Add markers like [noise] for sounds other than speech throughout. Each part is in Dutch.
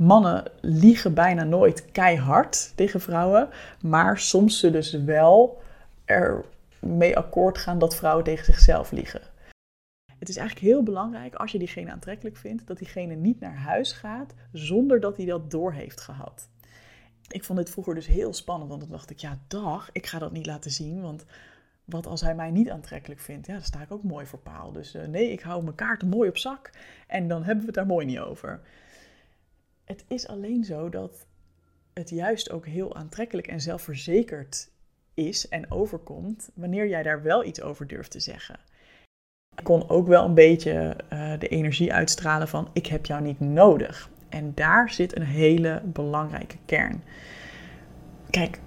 mannen liegen bijna nooit keihard tegen vrouwen, maar soms zullen ze wel er mee akkoord gaan dat vrouwen tegen zichzelf liegen. Het is eigenlijk heel belangrijk als je diegene aantrekkelijk vindt, dat diegene niet naar huis gaat zonder dat hij dat door heeft gehad. Ik vond dit vroeger dus heel spannend, want dan dacht ik, ja dag, ik ga dat niet laten zien, want wat als hij mij niet aantrekkelijk vindt? Ja, dan sta ik ook mooi voor paal. Dus uh, nee, ik hou mijn kaarten mooi op zak en dan hebben we het daar mooi niet over. Het is alleen zo dat het juist ook heel aantrekkelijk en zelfverzekerd is en overkomt wanneer jij daar wel iets over durft te zeggen. Ik kon ook wel een beetje uh, de energie uitstralen van ik heb jou niet nodig. En daar zit een hele belangrijke kern. Kijk,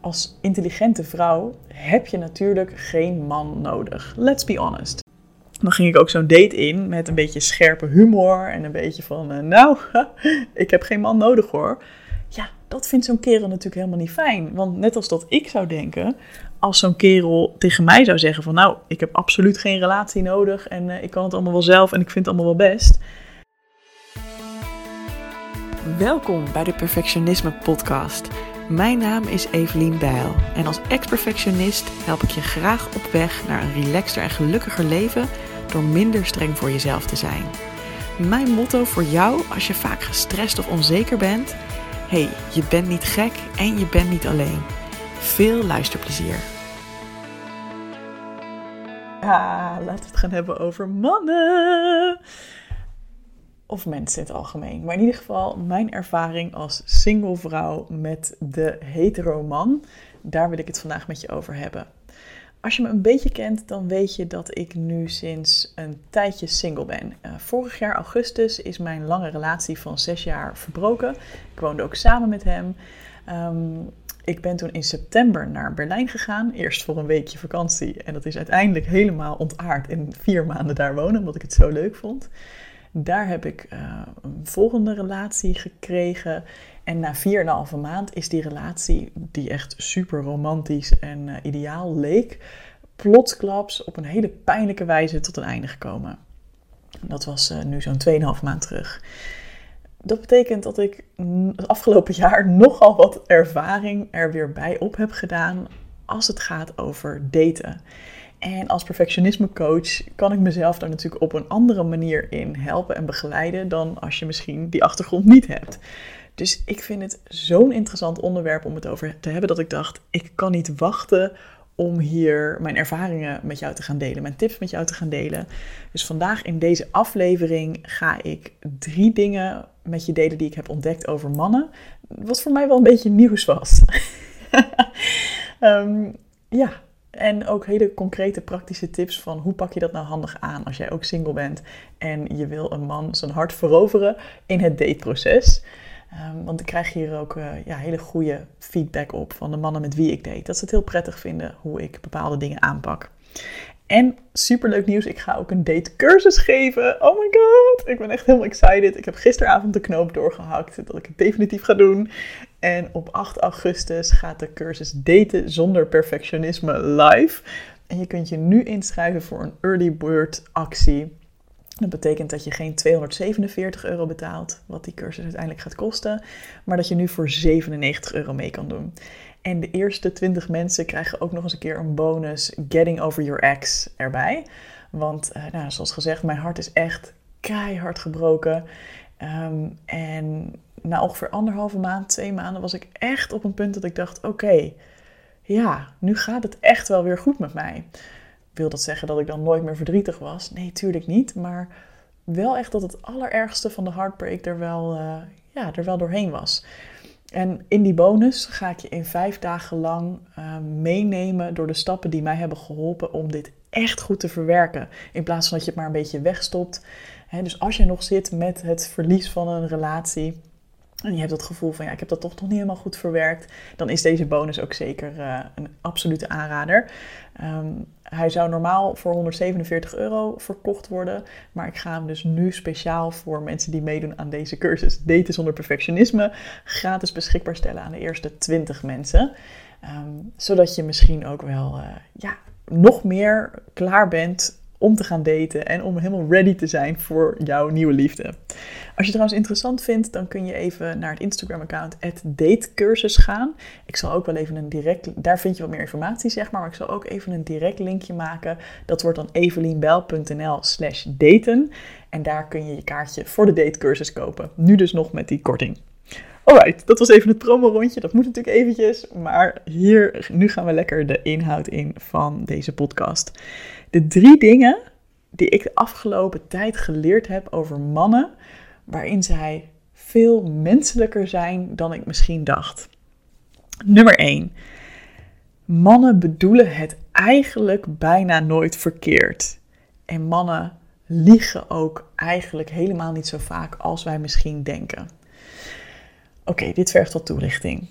als intelligente vrouw heb je natuurlijk geen man nodig. Let's be honest. Dan ging ik ook zo'n date in met een beetje scherpe humor en een beetje van, uh, nou, [laughs] ik heb geen man nodig hoor. Ja, dat vindt zo'n kerel natuurlijk helemaal niet fijn. Want net als dat ik zou denken, als zo'n kerel tegen mij zou zeggen van, nou, ik heb absoluut geen relatie nodig en uh, ik kan het allemaal wel zelf en ik vind het allemaal wel best. Welkom bij de Perfectionisme Podcast. Mijn naam is Evelien Bijl en als ex-perfectionist help ik je graag op weg naar een relaxter en gelukkiger leven door minder streng voor jezelf te zijn. Mijn motto voor jou als je vaak gestrest of onzeker bent: hey, je bent niet gek en je bent niet alleen. Veel luisterplezier. Laten we het gaan hebben over mannen of mensen in het algemeen. Maar in ieder geval mijn ervaring als single vrouw met de hetero man. Daar wil ik het vandaag met je over hebben. Als je me een beetje kent, dan weet je dat ik nu sinds een tijdje single ben. Uh, vorig jaar augustus is mijn lange relatie van zes jaar verbroken. Ik woonde ook samen met hem. Um, ik ben toen in september naar Berlijn gegaan. Eerst voor een weekje vakantie. En dat is uiteindelijk helemaal ontaard in vier maanden daar wonen, omdat ik het zo leuk vond. Daar heb ik uh, een volgende relatie gekregen. En na 4,5 maand is die relatie, die echt super romantisch en uh, ideaal leek, plotsklaps op een hele pijnlijke wijze tot een einde gekomen. Dat was uh, nu zo'n 2,5 maand terug. Dat betekent dat ik het afgelopen jaar [laughs] nogal wat ervaring er weer bij op heb gedaan als het gaat over daten. En als perfectionisme coach kan ik mezelf daar natuurlijk op een andere manier in helpen en begeleiden dan als je misschien die achtergrond niet hebt. Dus ik vind het zo'n interessant onderwerp om het over te hebben dat ik dacht, ik kan niet wachten om hier mijn ervaringen met jou te gaan delen, mijn tips met jou te gaan delen. Dus vandaag in deze aflevering ga ik drie dingen met je delen die ik heb ontdekt over mannen, wat voor mij wel een beetje nieuws was. um, [laughs] ja, en ook hele concrete praktische tips van hoe pak je dat nou handig aan als jij ook single bent en je wil een man zijn hart veroveren in het dateproces. Um, want ik krijg hier ook uh, ja, hele goede feedback op van de mannen met wie ik date. Dat ze het heel prettig vinden hoe ik bepaalde dingen aanpak. En superleuk nieuws, ik ga ook een datecursus geven. Oh my god, ik ben echt helemaal excited. Ik heb gisteravond de knoop doorgehakt dat ik het definitief ga doen. En op 8 augustus gaat de cursus Daten zonder perfectionisme live. En je kunt je nu inschrijven voor een early bird actie. Dat betekent dat je geen 247 euro betaalt, wat die cursus uiteindelijk gaat kosten, maar dat je nu voor 97 euro mee kan doen. En de eerste 20 mensen krijgen ook nog eens een keer een bonus Getting Over Your Ex erbij. Want, uh, nou, zoals gezegd, mijn hart is echt keihard gebroken. Um, en na ongeveer anderhalve maand, twee maanden, was ik echt op een punt dat ik dacht: oké, ja, nu gaat het echt wel weer goed met mij. Wil dat zeggen dat ik dan nooit meer verdrietig was? Nee, tuurlijk niet. Maar wel echt dat het allerergste van de heartbreak er wel, uh, ja, er wel doorheen was. En in die bonus ga ik je in vijf dagen lang uh, meenemen door de stappen die mij hebben geholpen om dit echt goed te verwerken. In plaats van dat je het maar een beetje wegstopt. Dus als je nog zit met het verlies van een relatie, en je hebt dat gevoel van ja, ik heb dat toch nog niet helemaal goed verwerkt, dan is deze bonus ook zeker uh, een absolute aanrader. Um, hij zou normaal voor 147 euro verkocht worden, maar ik ga hem dus nu speciaal voor mensen die meedoen aan deze cursus Daten zonder perfectionisme gratis beschikbaar stellen aan de eerste 20 mensen. Um, zodat je misschien ook wel uh, ja, nog meer klaar bent om te gaan daten en om helemaal ready te zijn voor jouw nieuwe liefde. Als je trouwens interessant vindt, dan kun je even naar het Instagram-account datecursus gaan. Ik zal ook wel even een direct, daar vind je wat meer informatie zeg maar, maar ik zal ook even een direct linkje maken. Dat wordt dan evelienbel.nl slash daten. En daar kun je je kaartje voor de datecursus kopen. Nu dus nog met die korting. Alright, dat was even het promo-rondje. Dat moet natuurlijk eventjes. Maar hier, nu gaan we lekker de inhoud in van deze podcast. De drie dingen die ik de afgelopen tijd geleerd heb over mannen, waarin zij veel menselijker zijn dan ik misschien dacht. Nummer 1. Mannen bedoelen het eigenlijk bijna nooit verkeerd. En mannen liegen ook eigenlijk helemaal niet zo vaak als wij misschien denken. Oké, dit vergt wat toelichting.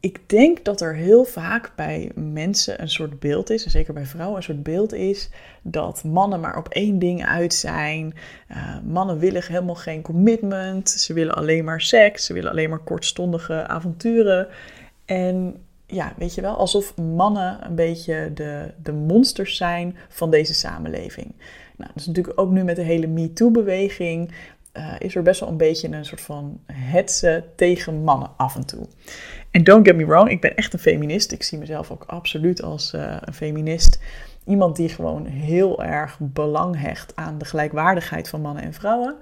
Ik denk dat er heel vaak bij mensen een soort beeld is, en zeker bij vrouwen een soort beeld is, dat mannen maar op één ding uit zijn. Uh, mannen willen helemaal geen commitment, ze willen alleen maar seks, ze willen alleen maar kortstondige avonturen. En ja, weet je wel, alsof mannen een beetje de, de monsters zijn van deze samenleving. Nou, dat is natuurlijk ook nu met de hele MeToo-beweging. Uh, is er best wel een beetje een soort van hetze tegen mannen af en toe. En don't get me wrong, ik ben echt een feminist. Ik zie mezelf ook absoluut als uh, een feminist. Iemand die gewoon heel erg belang hecht aan de gelijkwaardigheid van mannen en vrouwen.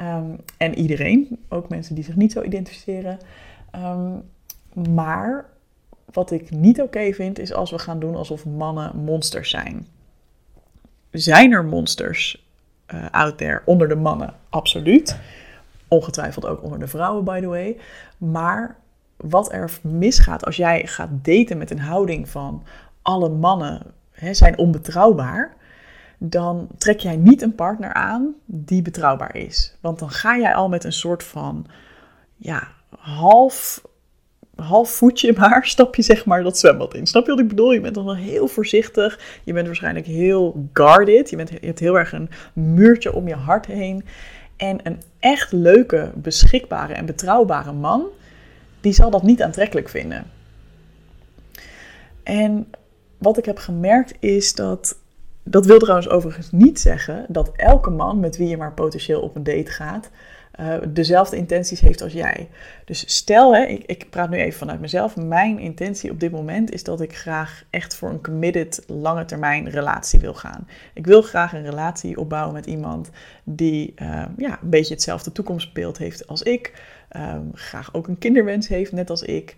Um, en iedereen, ook mensen die zich niet zo identificeren. Um, maar wat ik niet oké vind, is als we gaan doen alsof mannen monsters zijn. Zijn er monsters uh, out there onder de mannen? Absoluut. Ongetwijfeld ook onder de vrouwen, by the way. Maar wat er misgaat als jij gaat daten met een houding van alle mannen hè, zijn onbetrouwbaar, dan trek jij niet een partner aan die betrouwbaar is. Want dan ga jij al met een soort van ja, half half voetje maar stap je zeg maar dat zwembad in. Snap je wat ik bedoel? Je bent dan wel heel voorzichtig. Je bent waarschijnlijk heel guarded. Je, bent, je hebt heel erg een muurtje om je hart heen. En een echt leuke, beschikbare en betrouwbare man, die zal dat niet aantrekkelijk vinden. En wat ik heb gemerkt is dat. Dat wil trouwens overigens niet zeggen dat elke man met wie je maar potentieel op een date gaat, uh, dezelfde intenties heeft als jij. Dus stel, hè, ik, ik, praat nu even vanuit mezelf. Mijn intentie op dit moment is dat ik graag echt voor een committed lange termijn relatie wil gaan. Ik wil graag een relatie opbouwen met iemand die uh, ja, een beetje hetzelfde toekomstbeeld heeft als ik. Um, graag ook een kinderwens heeft, net als ik.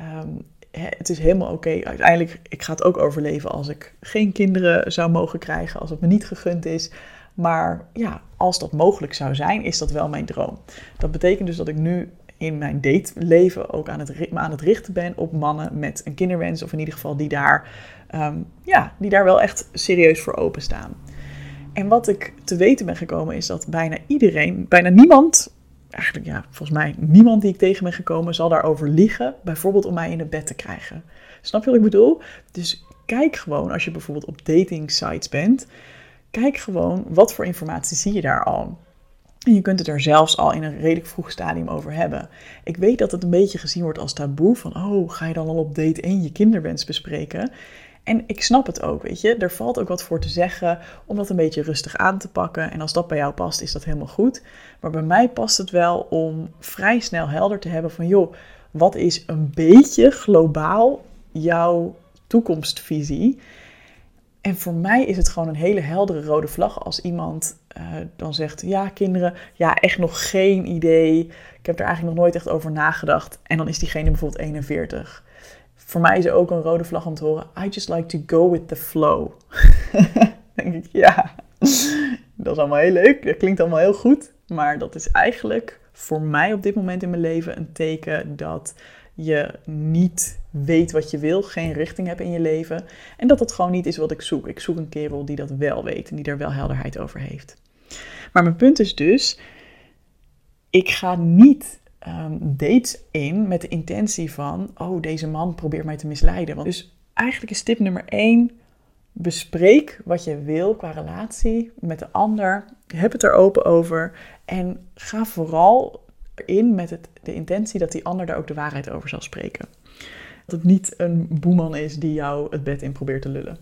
Um, het is helemaal oké. Uiteindelijk, ik ga het ook overleven als ik geen kinderen zou mogen krijgen, als het me niet gegund is. Maar ja, als dat mogelijk zou zijn, is dat wel mijn droom. Dat betekent dus dat ik nu in mijn dateleven ook aan het, aan het richten ben op mannen met een kinderwens. Of in ieder geval die daar, um, ja, die daar wel echt serieus voor openstaan. En wat ik te weten ben gekomen is dat bijna iedereen, bijna niemand, eigenlijk ja, volgens mij niemand die ik tegen ben gekomen, zal daarover liegen. Bijvoorbeeld om mij in het bed te krijgen. Snap je wat ik bedoel? Dus kijk gewoon als je bijvoorbeeld op dating sites bent. Kijk gewoon wat voor informatie zie je daar al. En je kunt het er zelfs al in een redelijk vroeg stadium over hebben. Ik weet dat het een beetje gezien wordt als taboe. Van, oh, ga je dan al op date 1 je kinderwens bespreken? En ik snap het ook, weet je. Er valt ook wat voor te zeggen om dat een beetje rustig aan te pakken. En als dat bij jou past, is dat helemaal goed. Maar bij mij past het wel om vrij snel helder te hebben van... joh, wat is een beetje globaal jouw toekomstvisie? En voor mij is het gewoon een hele heldere rode vlag als iemand uh, dan zegt: Ja, kinderen, ja, echt nog geen idee. Ik heb er eigenlijk nog nooit echt over nagedacht. En dan is diegene bijvoorbeeld 41. Voor mij is er ook een rode vlag om te horen: I just like to go with the flow. [laughs] denk ik, ja, dat is allemaal heel leuk. Dat klinkt allemaal heel goed. Maar dat is eigenlijk voor mij op dit moment in mijn leven een teken dat je niet weet wat je wil, geen richting hebt in je leven. En dat dat gewoon niet is wat ik zoek. Ik zoek een kerel die dat wel weet en die daar wel helderheid over heeft. Maar mijn punt is dus, ik ga niet um, dates in met de intentie van, oh deze man probeert mij te misleiden. Want dus eigenlijk is tip nummer 1, bespreek wat je wil qua relatie met de ander. Heb het er open over en ga vooral in met het, de intentie dat die ander daar ook de waarheid over zal spreken. Dat het niet een boeman is die jou het bed in probeert te lullen.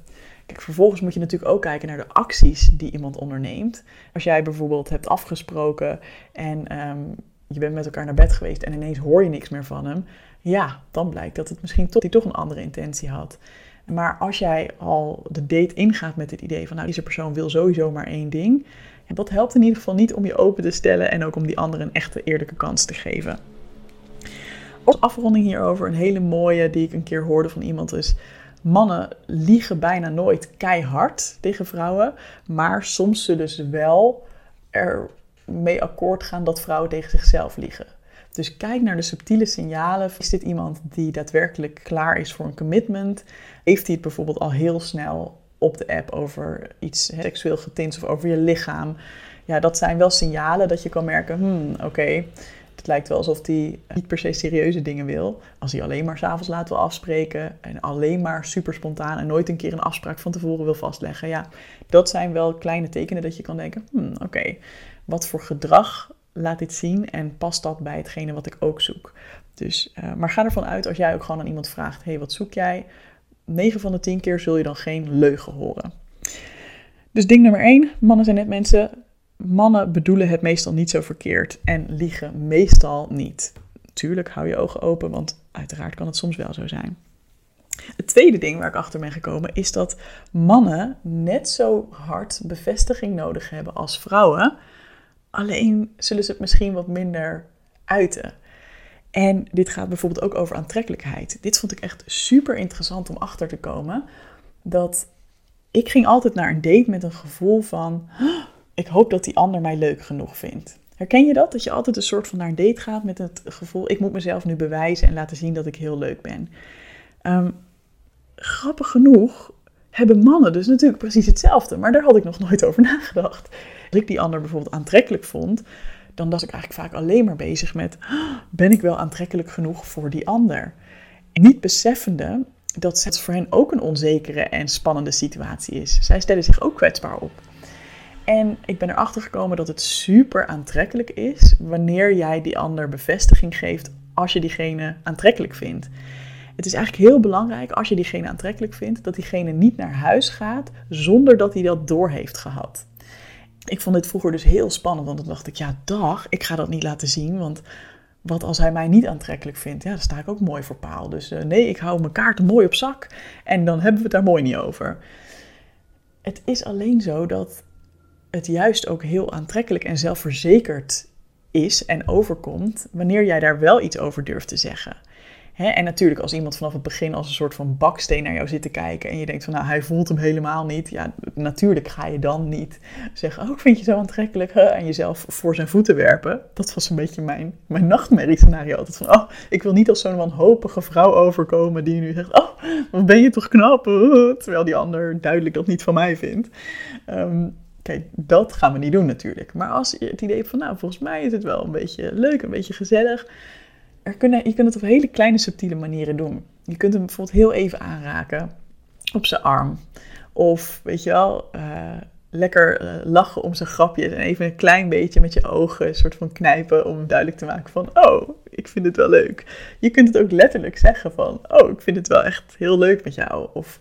Kijk, vervolgens moet je natuurlijk ook kijken naar de acties die iemand onderneemt. Als jij bijvoorbeeld hebt afgesproken en ehm, je bent met elkaar naar bed geweest en ineens hoor je niks meer van hem, ja, dan blijkt dat het misschien toch, hij toch een andere intentie had. Maar als jij al de date ingaat met het idee van, nou, deze persoon wil sowieso maar één ding, dat helpt in ieder geval niet om je open te stellen en ook om die ander een echte eerlijke kans te geven. Als afronding hierover, een hele mooie die ik een keer hoorde van iemand is, mannen liegen bijna nooit keihard tegen vrouwen, maar soms zullen ze wel er mee akkoord gaan dat vrouwen tegen zichzelf liegen. Dus kijk naar de subtiele signalen. Is dit iemand die daadwerkelijk klaar is voor een commitment? Heeft hij het bijvoorbeeld al heel snel op de app over iets seksueel getint of over je lichaam? Ja, dat zijn wel signalen dat je kan merken, hmm, oké, het lijkt wel alsof hij niet per se serieuze dingen wil. Als hij alleen maar s'avonds laat wil afspreken en alleen maar super spontaan en nooit een keer een afspraak van tevoren wil vastleggen. Ja, dat zijn wel kleine tekenen dat je kan denken, hmm, oké, wat voor gedrag laat dit zien en past dat bij hetgene wat ik ook zoek. Dus, uh, maar ga ervan uit als jij ook gewoon aan iemand vraagt: hey, wat zoek jij? 9 van de 10 keer zul je dan geen leugen horen. Dus ding nummer 1: mannen zijn net mensen. Mannen bedoelen het meestal niet zo verkeerd en liegen meestal niet. Tuurlijk, hou je ogen open, want uiteraard kan het soms wel zo zijn. Het tweede ding waar ik achter ben gekomen is dat mannen net zo hard bevestiging nodig hebben als vrouwen. Alleen zullen ze het misschien wat minder uiten. En dit gaat bijvoorbeeld ook over aantrekkelijkheid. Dit vond ik echt super interessant om achter te komen. Dat ik ging altijd naar een date met een gevoel van: ik hoop dat die ander mij leuk genoeg vindt. Herken je dat? Dat je altijd een soort van naar een date gaat met het gevoel: ik moet mezelf nu bewijzen en laten zien dat ik heel leuk ben. Um, grappig genoeg hebben mannen dus natuurlijk precies hetzelfde, maar daar had ik nog nooit over nagedacht. Als ik die ander bijvoorbeeld aantrekkelijk vond, dan was ik eigenlijk vaak alleen maar bezig met: ben ik wel aantrekkelijk genoeg voor die ander? niet beseffende dat het voor hen ook een onzekere en spannende situatie is. Zij stellen zich ook kwetsbaar op. En ik ben erachter gekomen dat het super aantrekkelijk is wanneer jij die ander bevestiging geeft als je diegene aantrekkelijk vindt. Het is eigenlijk heel belangrijk als je diegene aantrekkelijk vindt, dat diegene niet naar huis gaat zonder dat hij dat door heeft gehad. Ik vond dit vroeger dus heel spannend, want dan dacht ik, ja dag, ik ga dat niet laten zien, want wat als hij mij niet aantrekkelijk vindt? Ja, dan sta ik ook mooi voor paal. Dus uh, nee, ik hou mijn kaarten mooi op zak en dan hebben we het daar mooi niet over. Het is alleen zo dat het juist ook heel aantrekkelijk en zelfverzekerd is en overkomt wanneer jij daar wel iets over durft te zeggen en natuurlijk, als iemand vanaf het begin als een soort van baksteen naar jou zit te kijken en je denkt van nou, hij voelt hem helemaal niet. Ja, natuurlijk ga je dan niet zeggen, oh, vind je zo aantrekkelijk, hè? en jezelf voor zijn voeten werpen. Dat was een beetje mijn, mijn nachtmerriescenario altijd van, oh, ik wil niet als zo'n wanhopige vrouw overkomen die nu zegt, oh, wat ben je toch knap, terwijl die ander duidelijk dat niet van mij vindt. Ehm, kijk, dat gaan we niet doen natuurlijk. Maar als je het idee hebt van, nou, volgens mij is het wel een beetje leuk, een beetje gezellig er kunnen, je kunt het op hele kleine subtiele manieren doen. Je kunt hem bijvoorbeeld heel even aanraken op zijn arm. Of weet je wel, uh, lekker uh, lachen om zijn grapjes en even een klein beetje met je ogen een soort van knijpen om duidelijk te maken van, oh, ik vind het wel leuk. Je kunt het ook letterlijk zeggen van, oh, ik vind het wel echt heel leuk met jou. Of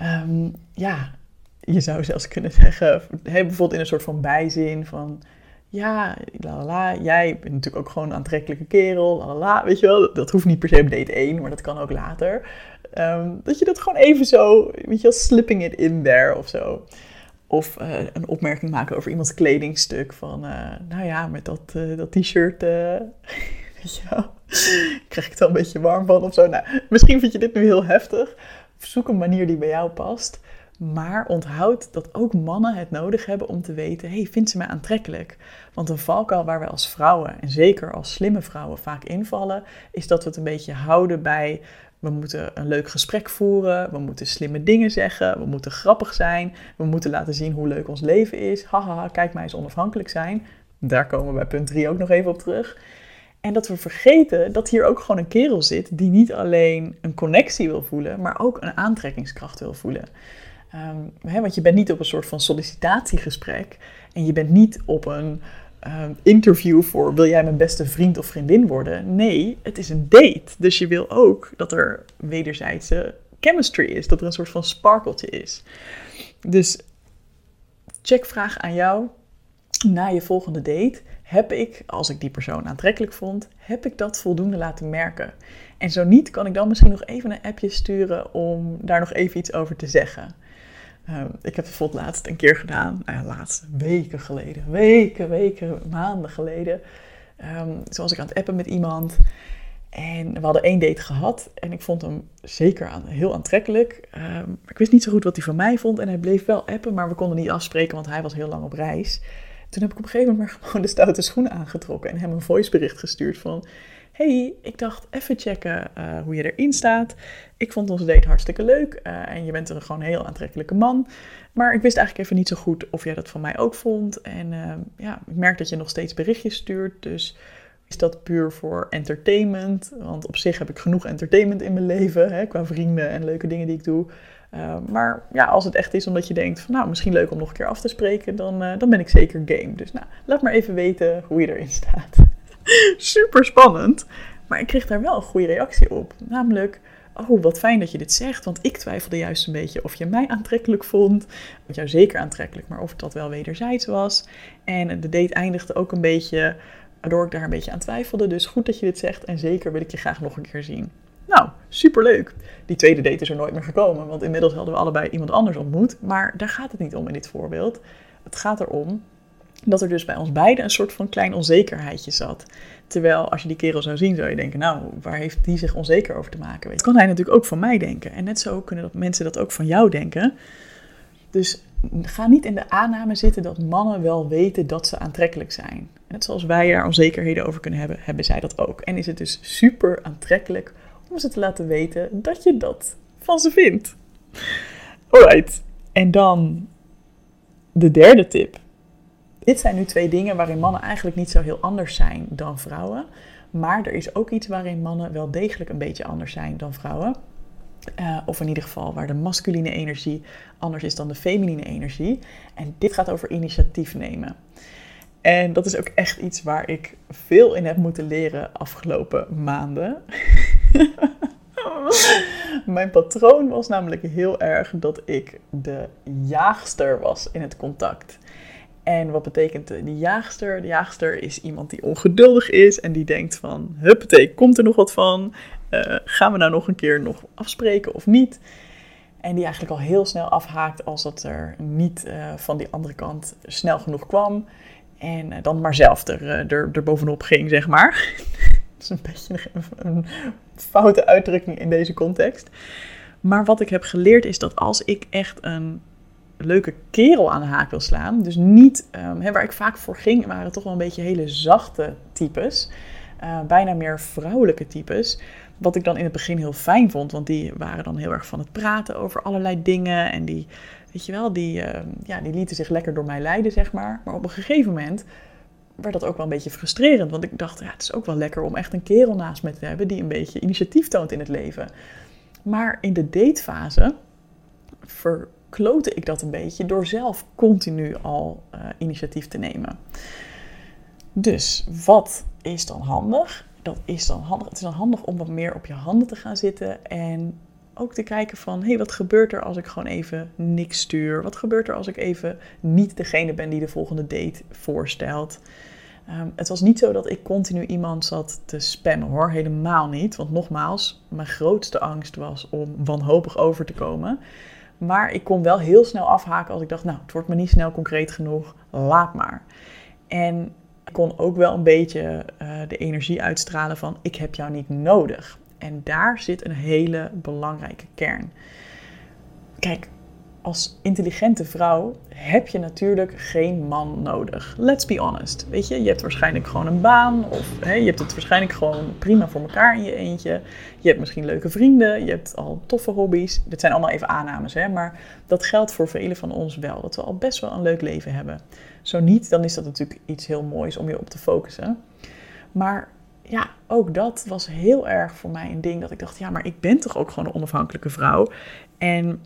um, ja, je zou zelfs kunnen zeggen, bijvoorbeeld in een soort van bijzin van, ja, la jij bent natuurlijk ook gewoon een aantrekkelijke kerel, la weet je wel. Dat, hoeft niet per se op date 1, maar dat kan ook later. Ehm, dat je dat gewoon even zo, weet je slipping it in there of zo. Of uh, een opmerking maken over iemands kledingstuk. Van, uh, nou ja, met dat, uh, dat t-shirt, [laughs] weet je krijg ik het een beetje warm van of zo. Nou, misschien vind je dit nu heel heftig. Zoek een manier die bij jou past. Maar onthoud dat ook mannen het nodig hebben om te weten: hey, vindt ze mij aantrekkelijk? Want een valkuil waar wij als vrouwen, en zeker als slimme vrouwen, vaak invallen, is dat we het een beetje houden bij. We moeten een leuk gesprek voeren, we moeten slimme dingen zeggen, we moeten grappig zijn, we moeten laten zien hoe leuk ons leven is. Haha, kijk mij eens onafhankelijk zijn. Daar komen we bij punt 3 ook nog even op terug. En dat we vergeten dat hier ook gewoon een kerel zit die niet alleen een connectie wil voelen, maar ook een aantrekkingskracht wil voelen. Um, hè, want je bent niet op een soort van sollicitatiegesprek en je bent niet op een um, interview voor wil jij mijn beste vriend of vriendin worden. Nee, het is een date. Dus je wil ook dat er wederzijdse chemistry is, dat er een soort van sparkeltje is. Dus checkvraag aan jou na je volgende date. Heb ik, als ik die persoon aantrekkelijk vond, heb ik dat voldoende laten merken? En zo niet, kan ik dan misschien nog even een appje sturen om daar nog even iets over te zeggen. Ehm, ik heb het laatst een keer gedaan, nou ja, weken geleden, weken, weken, maanden geleden. Um, zoals ik aan het appen met iemand. En we hadden één date gehad en ik vond hem zeker aan, heel aantrekkelijk. Ehm, ik wist niet zo goed wat hij van mij vond en hij bleef wel appen, maar we konden niet afspreken, want hij was heel lang op reis. Toen heb ik op een gegeven moment maar gewoon de stoute schoenen aangetrokken en hem een voicebericht gestuurd van hey, ik dacht even checken uh, hoe je erin staat. Ik vond onze date hartstikke leuk uh, en je bent een gewoon heel aantrekkelijke man. Maar ik wist eigenlijk even niet zo goed of jij dat van mij ook vond. En uh, ja, ik merk dat je nog steeds berichtjes stuurt, dus is dat puur voor entertainment? Want op zich heb ik genoeg entertainment in mijn leven, hè, qua vrienden en leuke dingen die ik doe. Maar ja, als het echt is omdat je denkt van nou, misschien leuk om nog een keer af te spreken, dan, dan ben ik zeker game. Dus nou, laat maar even weten hoe je erin [laughs] staat. Super spannend. Maar ik kreeg daar wel een goede reactie op. Namelijk, oh wat fijn dat je dit zegt. Want ik twijfelde juist een beetje of je mij aantrekkelijk vond. Want jou zeker aantrekkelijk, maar of dat wel wederzijds was. En de date eindigde ook een beetje, waardoor ik daar een beetje aan twijfelde. Dus goed dat je dit zegt en zeker wil ik je graag nog een keer zien. Superleuk. Die tweede date is er nooit meer gekomen, want inmiddels hadden we allebei iemand anders ontmoet. Maar daar gaat het niet om in dit voorbeeld. Het gaat erom dat er dus bij ons beiden een soort van klein onzekerheidje zat. Terwijl als je die kerel zou zien, zou je denken, nou, waar heeft die zich onzeker over te maken? Dat kan hij natuurlijk ook van mij denken. En net zo kunnen dat mensen dat ook van jou denken. Dus ga niet in de aanname zitten dat mannen wel weten dat ze aantrekkelijk zijn. Net zoals wij er onzekerheden over kunnen hebben, hebben zij dat ook. En is het dus super aantrekkelijk om ze te laten weten dat je dat van ze vindt. Alright, en dan de derde tip dit zijn nu twee dingen waarin mannen eigenlijk niet zo heel anders zijn dan vrouwen. Maar er is ook iets waarin mannen wel degelijk een beetje anders zijn dan vrouwen. Uh, of in ieder geval waar de masculine energie anders is dan de feminine energie. En dit gaat over initiatief nemen. En dat is ook echt iets waar ik veel in heb moeten leren afgelopen maanden. [laughs] [laughs] Mijn patroon was namelijk heel erg dat ik de jaagster was in het contact. En wat betekent de jaagster? De jaagster is iemand die ongeduldig is en die denkt van, huppatee, komt er nog wat van? Uh, gaan we nou nog een keer nog afspreken of niet? En die eigenlijk al heel snel afhaakt als dat er niet uh, van die andere kant snel genoeg kwam. En uh, dan maar zelf er, er, er bovenop ging, zeg maar. Dat is een beetje een, foute uitdrukking in deze context. Maar wat ik heb geleerd is dat als ik echt een leuke kerel aan de haak wil slaan. Dus niet, um, waar ik vaak voor ging, waren toch wel een beetje hele zachte types. Uh, bijna meer vrouwelijke types. Wat ik dan in het begin heel fijn vond, want die waren dan heel erg van het praten over allerlei dingen. En die, weet je wel, die, uh, ja, die lieten zich lekker door mij leiden, zeg maar. Maar op een gegeven moment werd dat ook wel een beetje frustrerend. Want ik dacht, ja, het is ook wel lekker om echt een kerel naast me te hebben die een beetje initiatief toont in het leven. Maar in de datefase ver, klote ik dat een beetje door zelf continu al uh, initiatief te nemen. Dus wat is dan handig? Dat is dan handig. Het is dan handig om wat meer op je handen te gaan zitten en ook te kijken van, hé, hey, wat gebeurt er als ik gewoon even niks stuur? Wat gebeurt er als ik even niet degene ben die de volgende date voorstelt? Um, het was niet zo dat ik continu iemand zat te spammen hoor, helemaal niet. Want nogmaals, mijn grootste angst was om wanhopig over te komen. Maar ik kon wel heel snel afhaken als ik dacht, nou, het wordt me niet snel concreet genoeg, laat maar. En ik kon ook wel een beetje uh, de energie uitstralen van, ik heb jou niet nodig. En daar zit een hele belangrijke kern. Kijk, als intelligente vrouw heb je natuurlijk geen man nodig. Let's be honest. Weet je, je hebt waarschijnlijk gewoon een baan of hè, je hebt het waarschijnlijk gewoon prima voor elkaar in je eentje. Je hebt misschien leuke vrienden, je hebt al toffe hobby's. Dit zijn allemaal even aannames, hè, maar dat geldt voor velen van ons wel. Dat we al best wel een leuk leven hebben. Zo niet, dan is dat natuurlijk iets heel moois om je op te focussen. Maar ja, ook dat was heel erg voor mij een ding dat ik dacht, ja, maar ik ben toch ook gewoon een onafhankelijke vrouw. En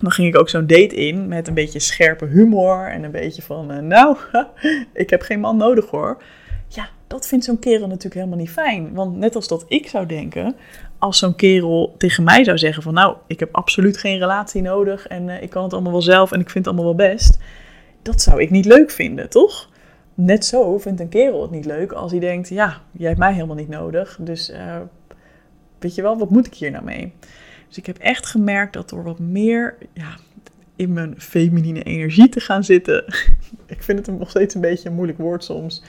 dan ging ik ook zo'n date in met een beetje scherpe humor en een beetje van, uh, nou, [laughs] ik heb geen man nodig hoor. Ja, dat vindt zo'n kerel natuurlijk helemaal niet fijn. Want net als dat ik zou denken, als zo'n kerel tegen mij zou zeggen van nou, ik heb absoluut geen relatie nodig en eh, ik kan het allemaal wel zelf en ik vind het allemaal wel best. Dat zou ik niet leuk vinden, toch? Net zo vindt een kerel het niet leuk als hij denkt, ja, jij hebt mij helemaal niet nodig. Dus uh, weet je wel, wat moet ik hier nou mee? Dus ik heb echt gemerkt dat door wat meer ja, in mijn feminine energie te gaan zitten. [laughs] ik vind het nog steeds een beetje een moeilijk woord soms.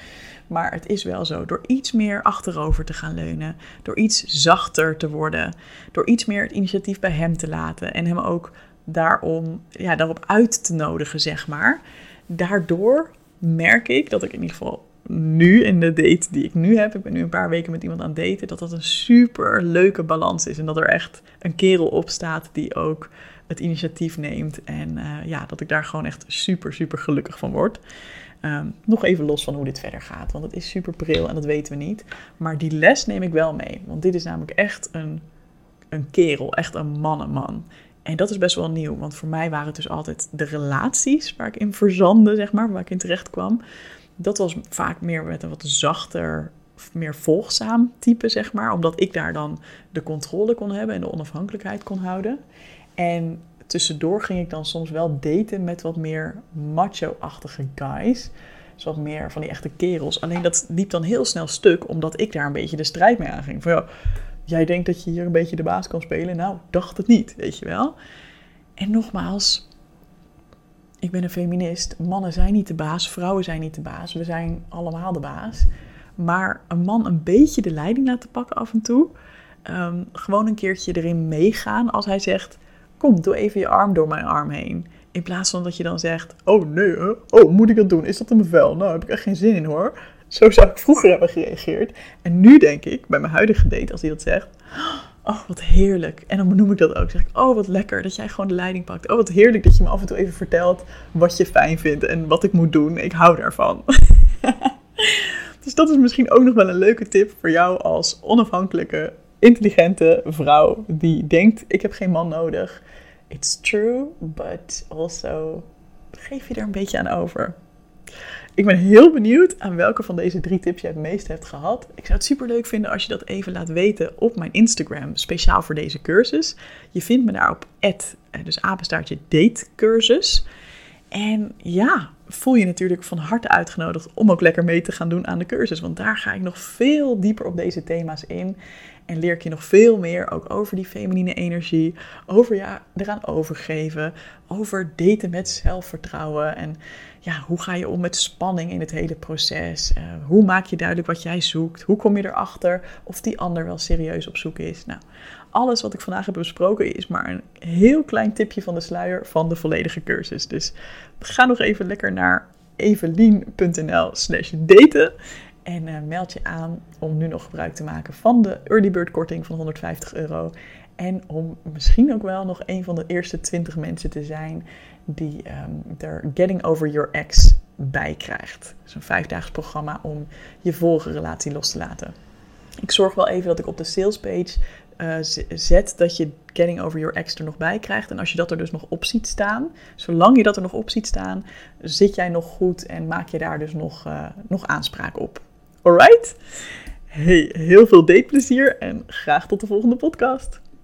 Maar het is wel zo. Door iets meer achterover te gaan leunen. Door iets zachter te worden. Door iets meer het initiatief bij hem te laten. En hem ook daarom, ja, daarop uit te nodigen, zeg maar. Daardoor merk ik dat ik in ieder geval nu in de date die ik nu heb, ik ben nu een paar weken met iemand aan het daten, dat dat een super leuke balans is. En dat er echt een kerel op staat die ook het initiatief neemt. En uh, ja, dat ik daar gewoon echt super, super gelukkig van word. Um, nog even los van hoe dit verder gaat, want het is super pril en dat weten we niet. Maar die les neem ik wel mee, want dit is namelijk echt een, een kerel, echt een mannenman. En dat is best wel nieuw, want voor mij waren het dus altijd de relaties waar ik in verzande, zeg maar, waar ik in terecht kwam. Dat was vaak meer met een wat zachter, meer volgzaam type, zeg maar. Omdat ik daar dan de controle kon hebben en de onafhankelijkheid kon houden. En tussendoor ging ik dan soms wel daten met wat meer macho-achtige guys. Dus wat meer van die echte kerels. Alleen dat liep dan heel snel stuk, omdat ik daar een beetje de strijd mee aanging. Van jij denkt dat je hier een beetje de baas kan spelen. Nou, dacht het niet, weet je wel. En nogmaals, ik ben een feminist. Mannen zijn niet de baas, vrouwen zijn niet de baas. We zijn allemaal de baas. Maar een man een beetje de leiding laten pakken af en toe. Ehm, gewoon een keertje erin meegaan als hij zegt: Kom, doe even je arm door mijn arm heen. In plaats van dat je dan zegt: Oh nee, oh moet ik dat doen? Is dat een bevel? Nou, heb ik echt geen zin in hoor. Zo zou ik vroeger hebben gereageerd. En nu denk ik, bij mijn huidige date, als hij dat zegt: Oh, wat heerlijk. En dan benoem ik dat ook. Zeg ik: Oh, wat lekker dat jij gewoon de leiding pakt. Oh, wat heerlijk dat je me af en toe even vertelt wat je fijn vindt en wat ik moet doen. Ik hou daarvan. [laughs] dus dat is misschien ook nog wel een leuke tip voor jou als onafhankelijke intelligente vrouw die denkt: ik heb geen man nodig. It's true, but also geef je er een beetje aan over. Ik ben heel benieuwd aan welke van deze drie tips je het meest hebt gehad. Ik zou het super leuk vinden als je dat even laat weten op mijn Instagram, speciaal voor deze cursus. Je vindt me daar op eh, dus apenstaartje datecursus. En ja, voel je natuurlijk van harte uitgenodigd om ook lekker mee te gaan doen aan de cursus. Want daar ga ik nog veel dieper op deze thema's in. En leer ik je nog veel meer ook over die feminine energie, over ja, eraan overgeven, over daten met zelfvertrouwen en ja, hoe ga je om met spanning in het hele proces? Uh, hoe maak je duidelijk wat jij zoekt? Hoe kom je erachter of die ander wel serieus op zoek is? Nou, alles wat ik vandaag heb besproken is maar een heel klein tipje van de sluier van de volledige cursus. Dus ga nog even lekker naar evelien.nl slash daten. En uh, meld je aan om nu nog gebruik te maken van de early bird korting van 150 euro. En om misschien ook wel nog een van de eerste 20 mensen te zijn die um, er Getting Over Your Ex bij krijgt. Dus een vijfdaags programma om je vorige relatie los te laten. Ik zorg wel even dat ik op de salespage uh, zet dat je Getting Over Your Ex er nog bij krijgt. En als je dat er dus nog op ziet staan, zolang je dat er nog op ziet staan, zit jij nog goed en maak je daar dus nog, uh, nog aanspraak op. Alright? Hey, heel veel dateplezier en graag tot de volgende podcast.